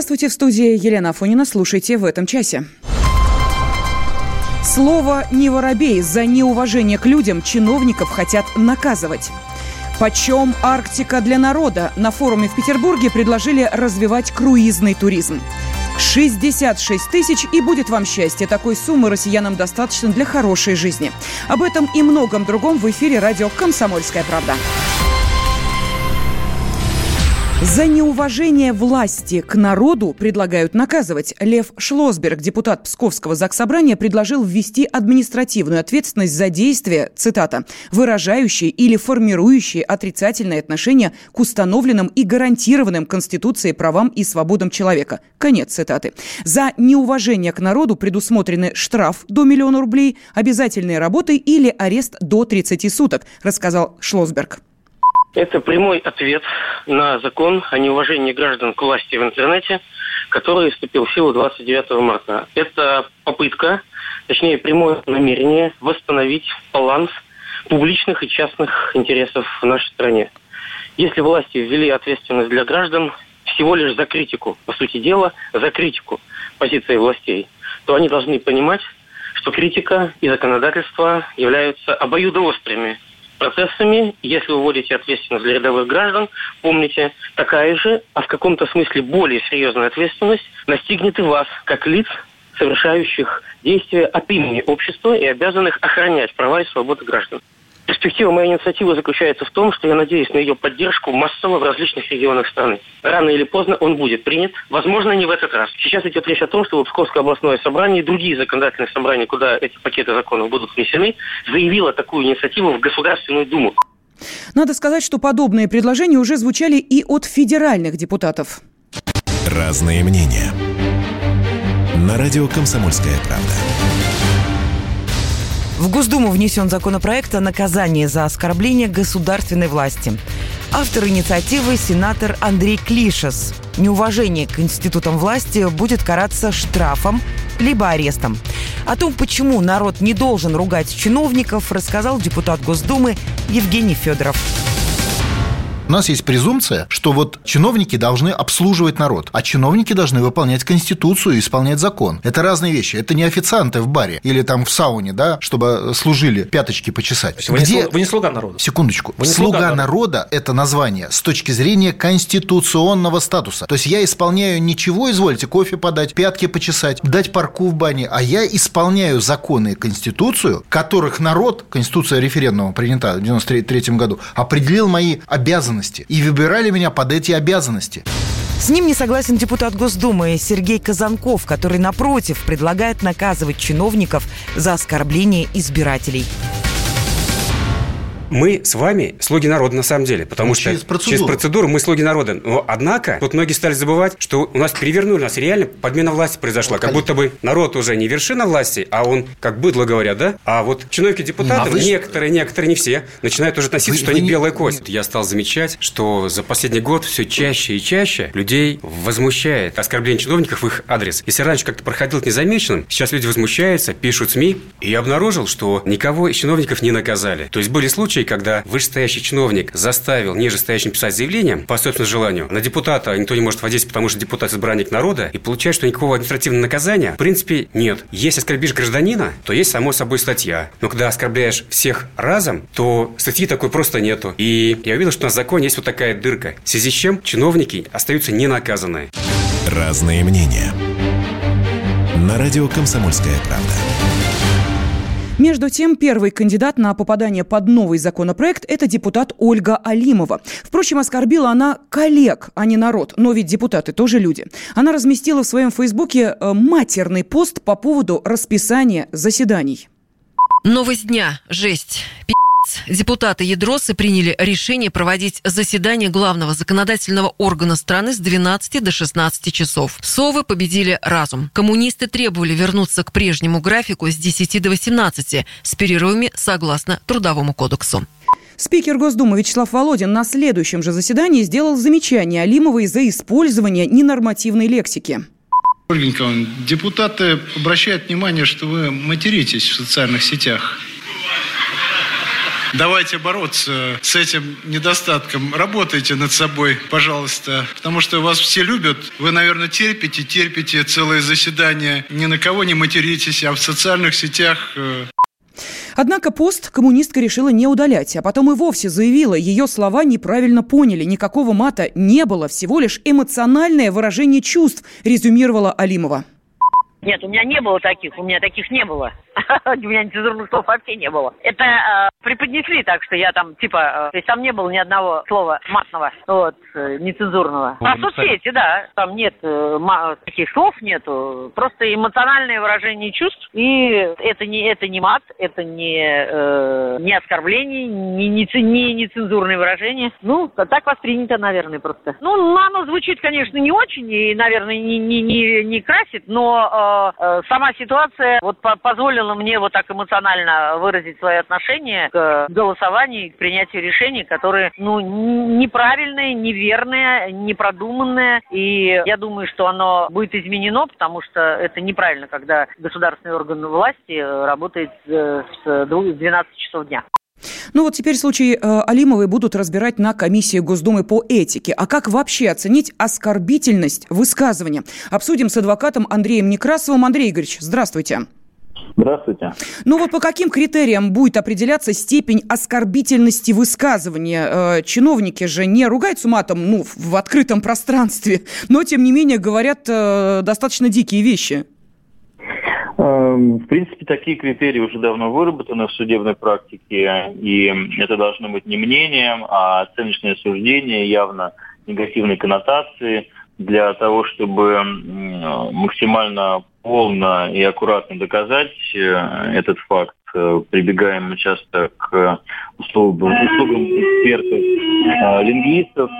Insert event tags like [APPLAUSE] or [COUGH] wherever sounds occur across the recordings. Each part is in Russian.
Здравствуйте, в студии Елена Афонина. Слушайте в этом часе. Слово «не воробей» за неуважение к людям чиновников хотят наказывать. Почем Арктика для народа? На форуме в Петербурге предложили развивать круизный туризм. 66 тысяч и будет вам счастье. Такой суммы россиянам достаточно для хорошей жизни. Об этом и многом другом в эфире радио «Комсомольская правда». За неуважение власти к народу предлагают наказывать. Лев Шлосберг, депутат Псковского заксобрания, предложил ввести административную ответственность за действия, цитата, выражающие или формирующие отрицательное отношение к установленным и гарантированным Конституцией правам и свободам человека. Конец цитаты. За неуважение к народу предусмотрены штраф до миллиона рублей, обязательные работы или арест до 30 суток, рассказал Шлосберг. Это прямой ответ на закон о неуважении граждан к власти в интернете, который вступил в силу 29 марта. Это попытка, точнее прямое намерение восстановить баланс публичных и частных интересов в нашей стране. Если власти ввели ответственность для граждан всего лишь за критику, по сути дела, за критику позиции властей, то они должны понимать, что критика и законодательство являются обоюдоострыми процессами. Если вы вводите ответственность для рядовых граждан, помните, такая же, а в каком-то смысле более серьезная ответственность настигнет и вас, как лиц, совершающих действия от имени общества и обязанных охранять права и свободы граждан. Перспектива моей инициативы заключается в том, что я надеюсь на ее поддержку массово в различных регионах страны. Рано или поздно он будет принят. Возможно, не в этот раз. Сейчас идет речь о том, что Псковское областное собрание и другие законодательные собрания, куда эти пакеты законов будут внесены, заявило такую инициативу в Государственную Думу. Надо сказать, что подобные предложения уже звучали и от федеральных депутатов. Разные мнения. На радио «Комсомольская правда». В Госдуму внесен законопроект о наказании за оскорбление государственной власти. Автор инициативы – сенатор Андрей Клишес. Неуважение к институтам власти будет караться штрафом либо арестом. О том, почему народ не должен ругать чиновников, рассказал депутат Госдумы Евгений Федоров. У нас есть презумпция, что вот чиновники должны обслуживать народ, а чиновники должны выполнять Конституцию и исполнять закон. Это разные вещи. Это не официанты в баре или там в сауне, да, чтобы служили пяточки почесать. Вы, Где... не, вы не слуга народа. Секундочку. Вы слуга, слуга народа – это название с точки зрения конституционного статуса. То есть я исполняю ничего, извольте, кофе подать, пятки почесать, дать парку в бане, а я исполняю законы и Конституцию, которых народ, Конституция референдума принята в 93 году, определил мои обязанности обязанности и выбирали меня под эти обязанности. С ним не согласен депутат Госдумы Сергей Казанков, который, напротив, предлагает наказывать чиновников за оскорбление избирателей мы с вами слуги народа на самом деле, потому ну, что через процедуру. через процедуру мы слуги народа. Но однако, вот многие стали забывать, что у нас перевернули, у нас реально подмена власти произошла, вот, как будто бы народ уже не вершина власти, а он, как быдло говорят, да? А вот чиновники депутаты, а некоторые, некоторые, не все, начинают уже относиться, вы, что вы они не... белая кость. Я стал замечать, что за последний год все чаще и чаще людей возмущает оскорбление чиновников в их адрес. Если раньше как-то проходил незамеченным, сейчас люди возмущаются, пишут СМИ, и я обнаружил, что никого из чиновников не наказали. То есть были случаи, случай, когда вышестоящий чиновник заставил нижестоящим писать заявление по собственному желанию, на депутата никто не может воздействовать, потому что депутат избранник народа, и получает, что никакого административного наказания в принципе нет. Если оскорбишь гражданина, то есть само собой статья. Но когда оскорбляешь всех разом, то статьи такой просто нету. И я увидел, что на законе есть вот такая дырка, в связи с чем чиновники остаются ненаказанные. Разные мнения. На радио «Комсомольская правда». Между тем, первый кандидат на попадание под новый законопроект – это депутат Ольга Алимова. Впрочем, оскорбила она коллег, а не народ. Но ведь депутаты тоже люди. Она разместила в своем фейсбуке э, матерный пост по поводу расписания заседаний. Новость дня. Жесть. Депутаты Ядросы приняли решение проводить заседание главного законодательного органа страны с 12 до 16 часов. Совы победили разум. Коммунисты требовали вернуться к прежнему графику с 10 до 18 с перерывами согласно Трудовому кодексу. Спикер Госдумы Вячеслав Володин на следующем же заседании сделал замечание Алимовой за использование ненормативной лексики. Ольга Николаевна, депутаты обращают внимание, что вы материтесь в социальных сетях. Давайте бороться с этим недостатком. Работайте над собой, пожалуйста. Потому что вас все любят. Вы, наверное, терпите, терпите целое заседание. Ни на кого не материтесь, а в социальных сетях э, Однако пост коммунистка решила не удалять, а потом и вовсе заявила, ее слова неправильно поняли, никакого мата не было, всего лишь эмоциональное выражение чувств, резюмировала Алимова. Нет, у меня не было таких, у меня таких не было. [LAUGHS] У меня нецензурных слов вообще не было. Это э, преподнесли так, что я там, типа, э, то есть там не было ни одного слова матного, вот, э, нецензурного. А соцсети, да, там нет э, таких слов нету, просто эмоциональное выражение чувств, и это не, это не мат, это не, э, не оскорбление, не, не, не нецензурное выражение. Ну, так воспринято, наверное, просто. Ну, оно звучит, конечно, не очень, и, наверное, не, не, не, не красит, но э, э, сама ситуация вот позволила позволило мне вот так эмоционально выразить свои отношения к голосованию, к принятию решений, которые, ну, неправильные, неверные, непродуманные. И я думаю, что оно будет изменено, потому что это неправильно, когда государственный орган власти работает э, с 12 часов дня. Ну вот теперь случай э, Алимовой будут разбирать на комиссии Госдумы по этике. А как вообще оценить оскорбительность высказывания? Обсудим с адвокатом Андреем Некрасовым. Андрей Игоревич, здравствуйте. Здравствуйте. Ну вот по каким критериям будет определяться степень оскорбительности высказывания? Э, чиновники же не ругаются матом ну, в открытом пространстве, но тем не менее говорят э, достаточно дикие вещи. Эм, в принципе, такие критерии уже давно выработаны в судебной практике, и это должно быть не мнением, а оценочное суждение явно негативной коннотации для того, чтобы максимально полно и аккуратно доказать э, этот факт, э, прибегаем мы часто к услугам, услугам экспертов, э, лингвистов,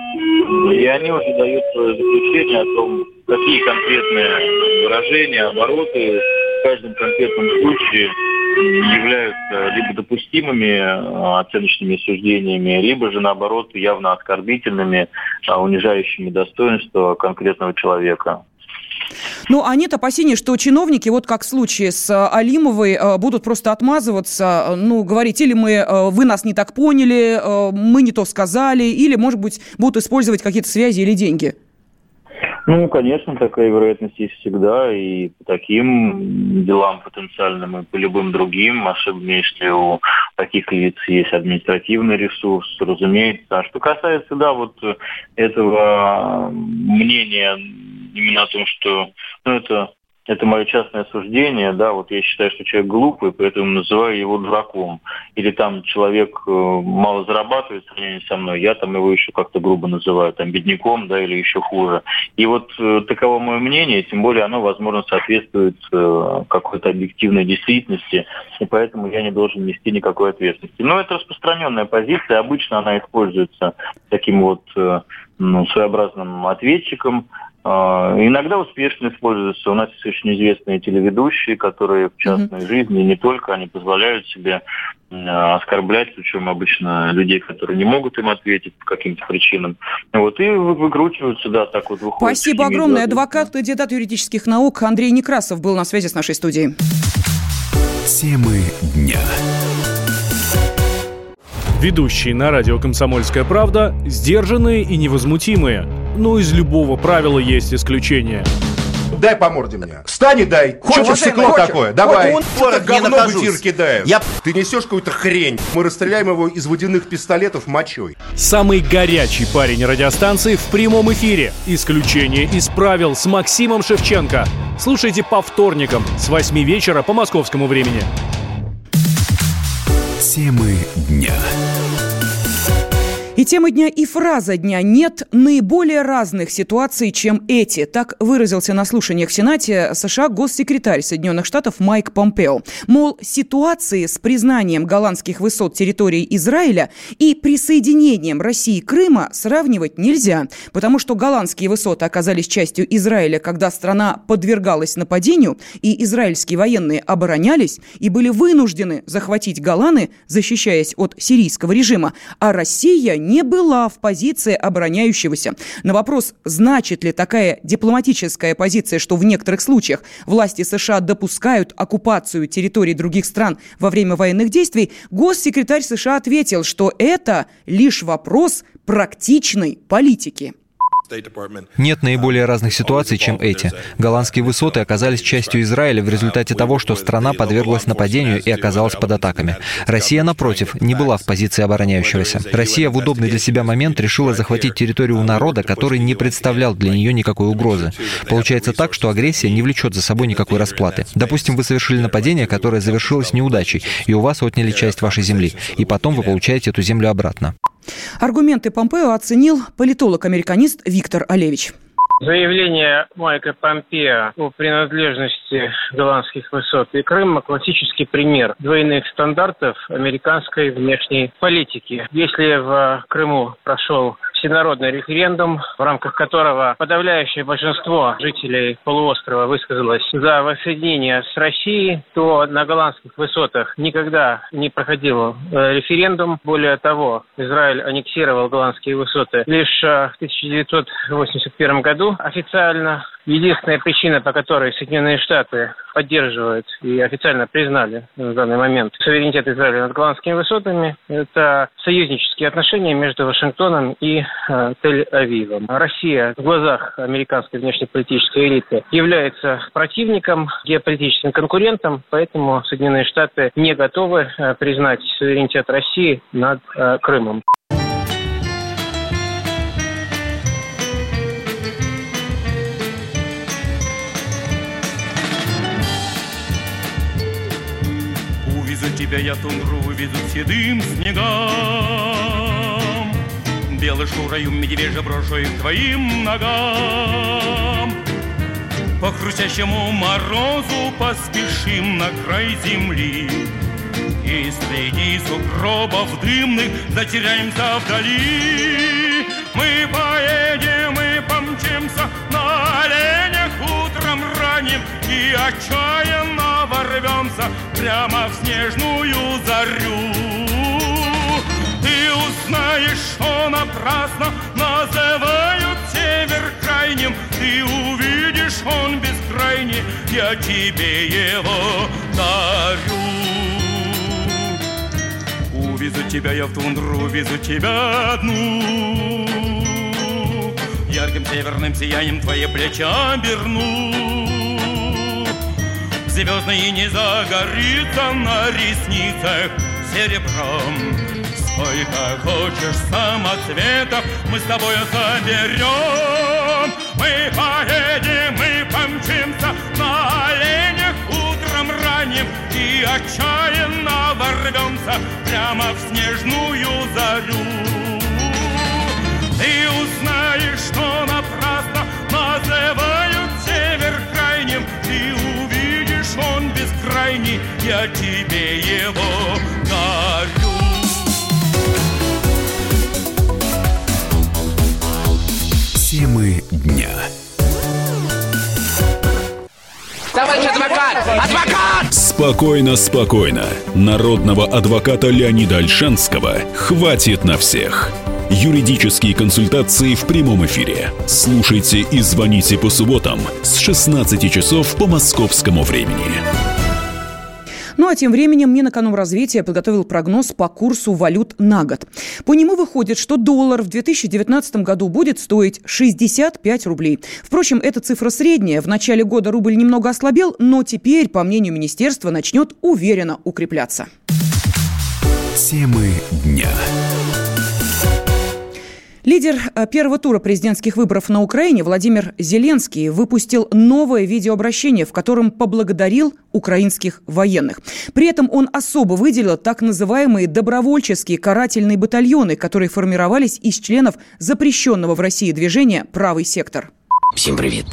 и они уже дают свое заключение о том, какие конкретные выражения, обороты в каждом конкретном случае являются либо допустимыми оценочными суждениями, либо же наоборот явно оскорбительными, унижающими достоинство конкретного человека. Ну, а нет опасений, что чиновники, вот как в случае с э, Алимовой, будут просто отмазываться, ну, говорить, или мы, вы нас не так поняли, мы не то сказали, или, может быть, будут использовать какие-то связи или деньги? Ну, конечно, такая вероятность есть всегда, и по таким делам потенциальным, и по любым другим, особенно если у таких лиц есть административный ресурс, разумеется. А что касается, да, вот этого мнения именно о том, что ну, это это мое частное суждение, да, вот я считаю, что человек глупый, поэтому называю его дураком. Или там человек э, мало зарабатывает в сравнении со мной, я там его еще как-то грубо называю, там, бедняком, да, или еще хуже. И вот э, таково мое мнение, тем более оно, возможно, соответствует э, какой-то объективной действительности, и поэтому я не должен нести никакой ответственности. Но это распространенная позиция, обычно она используется таким вот ну, своеобразным ответчиком, иногда успешно используются. У нас есть очень известные телеведущие, которые в частной mm-hmm. жизни не только, они позволяют себе оскорблять, причем обычно людей, которые не могут им ответить по каким-то причинам. Вот, и выкручиваются, да, так вот выходит. Спасибо огромное. Адвокат, кандидат юридических наук Андрей Некрасов был на связи с нашей студией. Темы дня. Ведущие на радио «Комсомольская правда» сдержанные и невозмутимые. Но из любого правила есть исключение. Дай по морде мне. Встань и дай. Хочешь стекло хочешь? такое? Давай. Он что говно в эфир кидает. Я... Ты несешь какую-то хрень. Мы расстреляем его из водяных пистолетов мочой. Самый горячий парень радиостанции в прямом эфире. Исключение из правил с Максимом Шевченко. Слушайте по вторникам с 8 вечера по московскому времени. Темы дня. И тема дня, и фраза дня «нет наиболее разных ситуаций, чем эти». Так выразился на слушаниях в Сенате США госсекретарь Соединенных Штатов Майк Помпео. Мол, ситуации с признанием голландских высот территории Израиля и присоединением России Крыма сравнивать нельзя, потому что голландские высоты оказались частью Израиля, когда страна подвергалась нападению, и израильские военные оборонялись и были вынуждены захватить Голланы, защищаясь от сирийского режима, а Россия не была в позиции обороняющегося. На вопрос, значит ли такая дипломатическая позиция, что в некоторых случаях власти США допускают оккупацию территорий других стран во время военных действий, госсекретарь США ответил, что это лишь вопрос практичной политики. Нет наиболее разных ситуаций, чем эти. Голландские высоты оказались частью Израиля в результате того, что страна подверглась нападению и оказалась под атаками. Россия, напротив, не была в позиции обороняющегося. Россия в удобный для себя момент решила захватить территорию у народа, который не представлял для нее никакой угрозы. Получается так, что агрессия не влечет за собой никакой расплаты. Допустим, вы совершили нападение, которое завершилось неудачей, и у вас отняли часть вашей земли, и потом вы получаете эту землю обратно. Аргументы Помпео оценил политолог-американист Виктор Олевич. Заявление Майка Помпео о принадлежности голландских высот и Крыма – классический пример двойных стандартов американской внешней политики. Если в Крыму прошел всенародный референдум, в рамках которого подавляющее большинство жителей полуострова высказалось за воссоединение с Россией, то на голландских высотах никогда не проходил э, референдум. Более того, Израиль аннексировал голландские высоты лишь э, в 1981 году официально. Единственная причина, по которой Соединенные Штаты поддерживают и официально признали на данный момент суверенитет Израиля над голландскими высотами, это союзнические отношения между Вашингтоном и э, Тель-Авивом. Россия в глазах американской внешнеполитической элиты является противником, геополитическим конкурентом, поэтому Соединенные Штаты не готовы э, признать суверенитет России над э, Крымом. Тебя я тундру выведу седым снегам. Белой шурою медвежья брошу и к твоим ногам. По хрустящему морозу поспешим на край земли. И среди сугробов дымных затеряемся вдали. Мы поедем и помчимся на оленях ранним и отчаянно ворвемся прямо в снежную зарю. Ты узнаешь, что напрасно называют север крайним. Ты увидишь, он бескрайний, я тебе его дарю. Увезу тебя я в тундру, везу тебя одну. Ярким северным сиянием твои плечи оберну звездный не загорится на ресницах серебром. Сколько хочешь самоцветов мы с тобой соберем. Мы поедем, мы помчимся на оленях утром ранним и отчаянно ворвемся прямо в снежную зарю. Ты узнаешь, что напрасно называют север крайним, ты он бескрайний, я тебе его дарю. Темы дня. Товарищ адвокат! Адвокат! Спокойно, спокойно. Народного адвоката Леонида Альшанского хватит на всех. Юридические консультации в прямом эфире. Слушайте и звоните по субботам с 16 часов по московскому времени. Ну а тем временем Минэкономразвития подготовил прогноз по курсу валют на год. По нему выходит, что доллар в 2019 году будет стоить 65 рублей. Впрочем, эта цифра средняя. В начале года рубль немного ослабел, но теперь, по мнению министерства, начнет уверенно укрепляться. Темы дня. Лидер э, первого тура президентских выборов на Украине Владимир Зеленский выпустил новое видеообращение, в котором поблагодарил украинских военных. При этом он особо выделил так называемые добровольческие карательные батальоны, которые формировались из членов запрещенного в России движения «Правый сектор». Всем привет.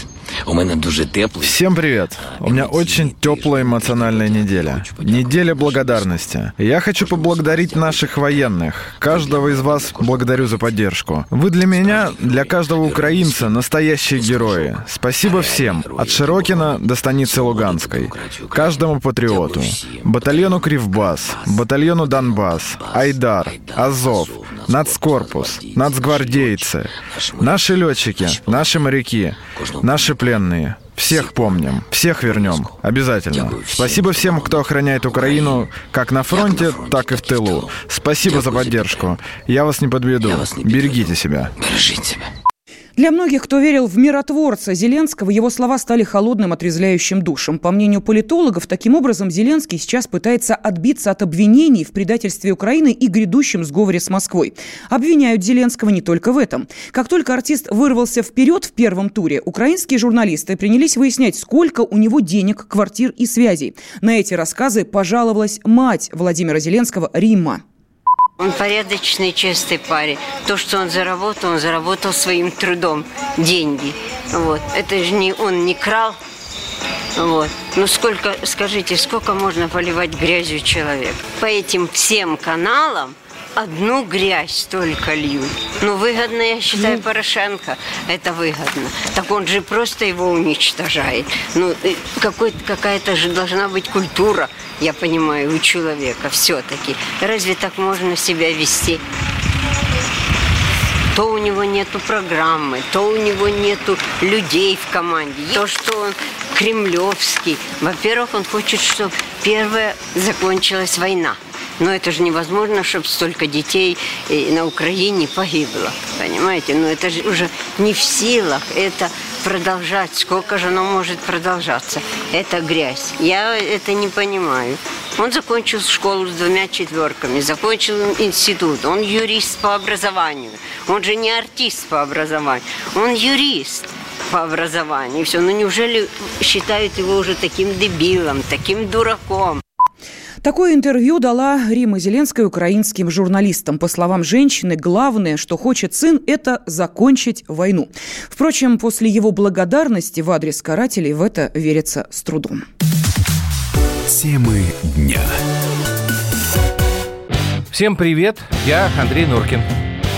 Всем привет. У меня очень теплая эмоциональная неделя. Неделя благодарности. Я хочу поблагодарить наших военных. Каждого из вас благодарю за поддержку. Вы для меня, для каждого украинца, настоящие герои. Спасибо всем. От Широкина до станицы Луганской. Каждому патриоту. Батальону Кривбас, батальону Донбасс, Айдар, Азов, нацкорпус, нацгвардейцы, наши летчики, наши моряки, наши пленные. Всех помним, всех вернем, обязательно. Спасибо всем, кто охраняет Украину как на фронте, так и в тылу. Спасибо за поддержку. Я вас не подведу. Берегите себя. Бережите себя. Для многих, кто верил в миротворца Зеленского, его слова стали холодным, отрезвляющим душем. По мнению политологов, таким образом Зеленский сейчас пытается отбиться от обвинений в предательстве Украины и грядущем сговоре с Москвой. Обвиняют Зеленского не только в этом. Как только артист вырвался вперед в первом туре, украинские журналисты принялись выяснять, сколько у него денег, квартир и связей. На эти рассказы пожаловалась мать Владимира Зеленского Римма. Он порядочный, честный парень. То, что он заработал, он заработал своим трудом деньги. Вот. Это же не он не крал. Вот. Ну сколько, скажите, сколько можно поливать грязью человек? По этим всем каналам одну грязь только льют. Ну, выгодно, я считаю. Порошенко. Это выгодно. Так он же просто его уничтожает. Ну, э, какая-то же должна быть культура я понимаю, у человека все-таки. Разве так можно себя вести? То у него нету программы, то у него нету людей в команде. То, что он кремлевский. Во-первых, он хочет, чтобы первая закончилась война. Но это же невозможно, чтобы столько детей э, на Украине погибло. Понимаете? Но это же уже не в силах. Это продолжать. Сколько же оно может продолжаться? Это грязь. Я это не понимаю. Он закончил школу с двумя четверками, закончил институт. Он юрист по образованию. Он же не артист по образованию. Он юрист по образованию. Все. Ну неужели считают его уже таким дебилом, таким дураком? Такое интервью дала Рима Зеленская украинским журналистам. По словам женщины, главное, что хочет сын, это закончить войну. Впрочем, после его благодарности в адрес карателей в это верится с трудом. Темы дня. Всем привет, я Андрей Норкин.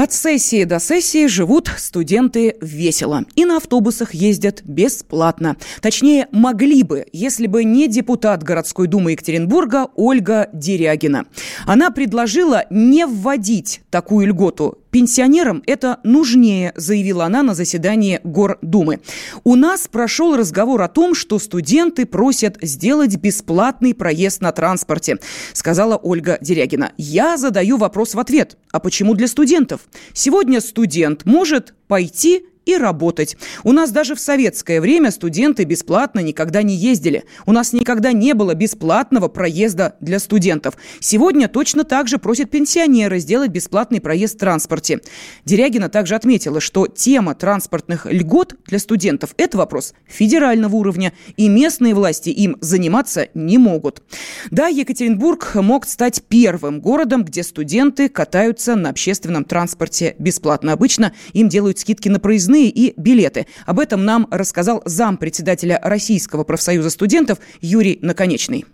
От сессии до сессии живут студенты весело. И на автобусах ездят бесплатно. Точнее, могли бы, если бы не депутат городской думы Екатеринбурга Ольга Дерягина. Она предложила не вводить такую льготу Пенсионерам это нужнее, заявила она на заседании Гордумы. У нас прошел разговор о том, что студенты просят сделать бесплатный проезд на транспорте, сказала Ольга Дерягина. Я задаю вопрос в ответ. А почему для студентов? Сегодня студент может пойти и работать. У нас даже в советское время студенты бесплатно никогда не ездили. У нас никогда не было бесплатного проезда для студентов. Сегодня точно так же просят пенсионеры сделать бесплатный проезд в транспорте. Дерягина также отметила, что тема транспортных льгот для студентов – это вопрос федерального уровня, и местные власти им заниматься не могут. Да, Екатеринбург мог стать первым городом, где студенты катаются на общественном транспорте бесплатно. Обычно им делают скидки на проездные проездные и билеты. Об этом нам рассказал зам председателя Российского профсоюза студентов Юрий Наконечный.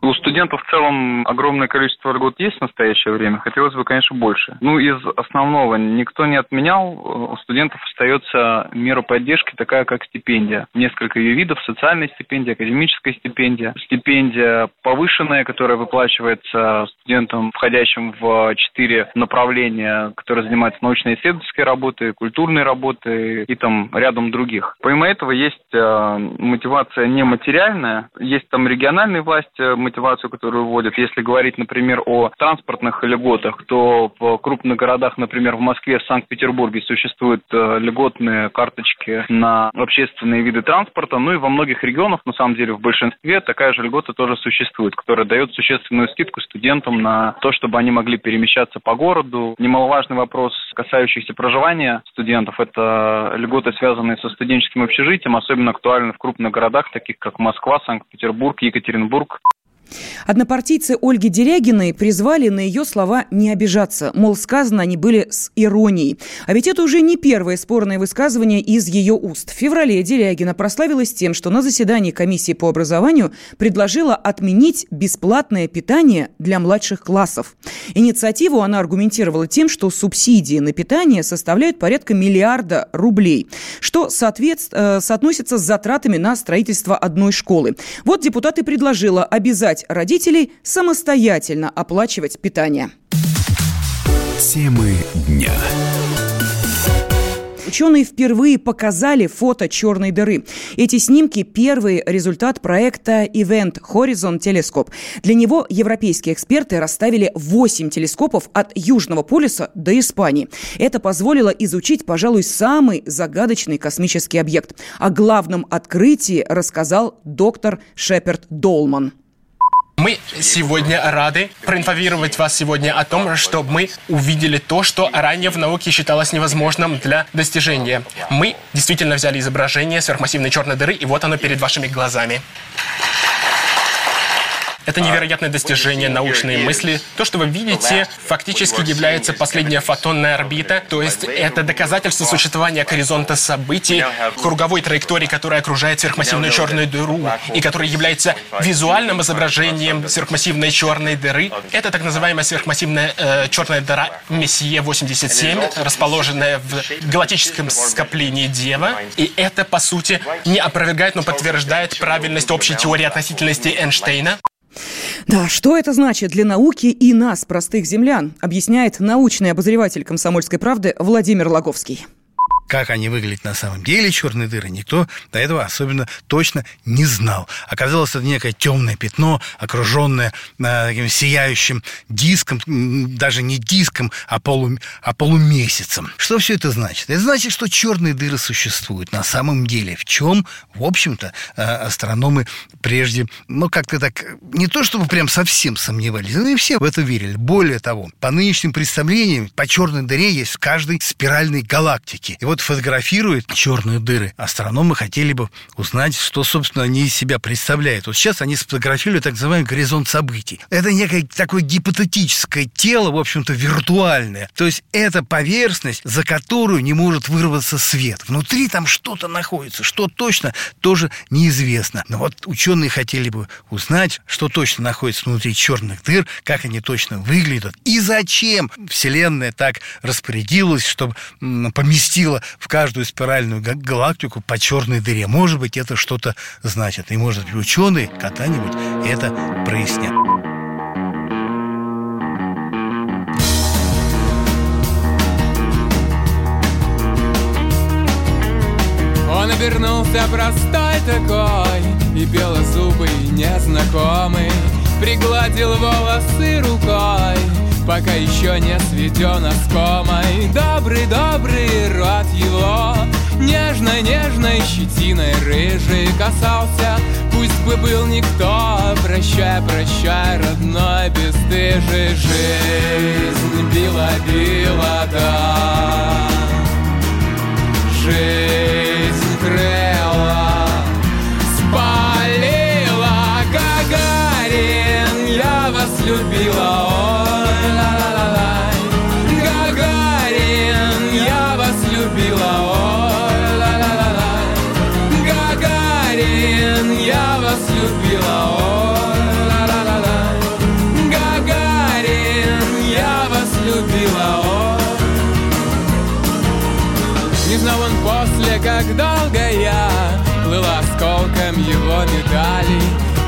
У студентов в целом огромное количество льгот есть в настоящее время. Хотелось бы, конечно, больше. Ну, из основного никто не отменял. У студентов остается мера поддержки, такая как стипендия. Несколько ее видов. Социальная стипендия, академическая стипендия. Стипендия повышенная, которая выплачивается студентам, входящим в четыре направления, которые занимаются научно-исследовательской работой, культурной работой и там рядом других. Помимо этого есть э, мотивация нематериальная. Есть там региональные власти, мотивацию, которую вводят. Если говорить, например, о транспортных льготах, то в крупных городах, например, в Москве, в Санкт-Петербурге существуют э, льготные карточки на общественные виды транспорта. Ну и во многих регионах, на самом деле, в большинстве такая же льгота тоже существует, которая дает существенную скидку студентам на то, чтобы они могли перемещаться по городу. Немаловажный вопрос, касающийся проживания студентов, это льготы, связанные со студенческим общежитием, особенно актуально в крупных городах, таких как Москва, Санкт-Петербург, Екатеринбург. Однопартийцы Ольги Дерягиной призвали на ее слова не обижаться. Мол, сказано они были с иронией. А ведь это уже не первое спорное высказывание из ее уст. В феврале Дерягина прославилась тем, что на заседании комиссии по образованию предложила отменить бесплатное питание для младших классов. Инициативу она аргументировала тем, что субсидии на питание составляют порядка миллиарда рублей, что соответств... Э, соотносится с затратами на строительство одной школы. Вот депутат и предложила обязать родителей самостоятельно оплачивать питание. Темы дня. Ученые впервые показали фото черной дыры. Эти снимки – первый результат проекта Event Horizon Telescope. Для него европейские эксперты расставили 8 телескопов от Южного полюса до Испании. Это позволило изучить, пожалуй, самый загадочный космический объект. О главном открытии рассказал доктор Шеперд Долман. Мы сегодня рады проинформировать вас сегодня о том, что мы увидели то, что ранее в науке считалось невозможным для достижения. Мы действительно взяли изображение сверхмассивной черной дыры, и вот оно перед вашими глазами. Это невероятное достижение научной мысли. То, что вы видите, фактически является последняя фотонная орбита, то есть это доказательство существования горизонта событий, круговой траектории, которая окружает сверхмассивную черную дыру и которая является визуальным изображением сверхмассивной черной дыры. Это так называемая сверхмассивная э, черная дыра Мессие 87, расположенная в галактическом скоплении Дева. И это, по сути, не опровергает, но подтверждает правильность общей теории относительности Эйнштейна. Да, что это значит для науки и нас, простых землян, объясняет научный обозреватель «Комсомольской правды» Владимир Логовский как они выглядят на самом деле, черные дыры, никто до этого особенно точно не знал. Оказалось, это некое темное пятно, окруженное э, таким сияющим диском, даже не диском, а, полу, а полумесяцем. Что все это значит? Это значит, что черные дыры существуют на самом деле. В чем, в общем-то, э, астрономы прежде, ну, как-то так, не то чтобы прям совсем сомневались, но и все в это верили. Более того, по нынешним представлениям, по черной дыре есть в каждой спиральной галактике. И вот вот фотографирует черные дыры. Астрономы хотели бы узнать, что, собственно, они из себя представляют. Вот сейчас они сфотографировали так называемый горизонт событий. Это некое такое гипотетическое тело, в общем-то, виртуальное. То есть это поверхность, за которую не может вырваться свет. Внутри там что-то находится. Что точно, тоже неизвестно. Но вот ученые хотели бы узнать, что точно находится внутри черных дыр, как они точно выглядят и зачем Вселенная так распорядилась, чтобы поместила в каждую спиральную галактику по черной дыре. Может быть, это что-то значит. И, может быть, ученые когда-нибудь это прояснят. Он обернулся простой такой И белозубый незнакомый Пригладил волосы рукой пока еще не сведен оскомой. Добрый-добрый рот его. Нежной-нежной щетиной рыжий касался. Пусть бы был никто, прощай, прощай, родной бесстыжий Жизнь била-била, да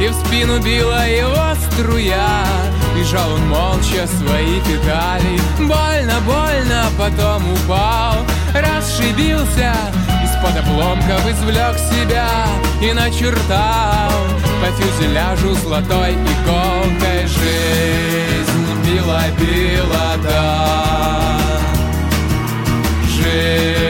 И в спину била его струя. Бежал он молча свои педали. Больно, больно, потом упал. Расшибился Из-под обломков извлек себя И начертал. По фюзеляжу золотой иголкой Жизнь била, била, да Жизнь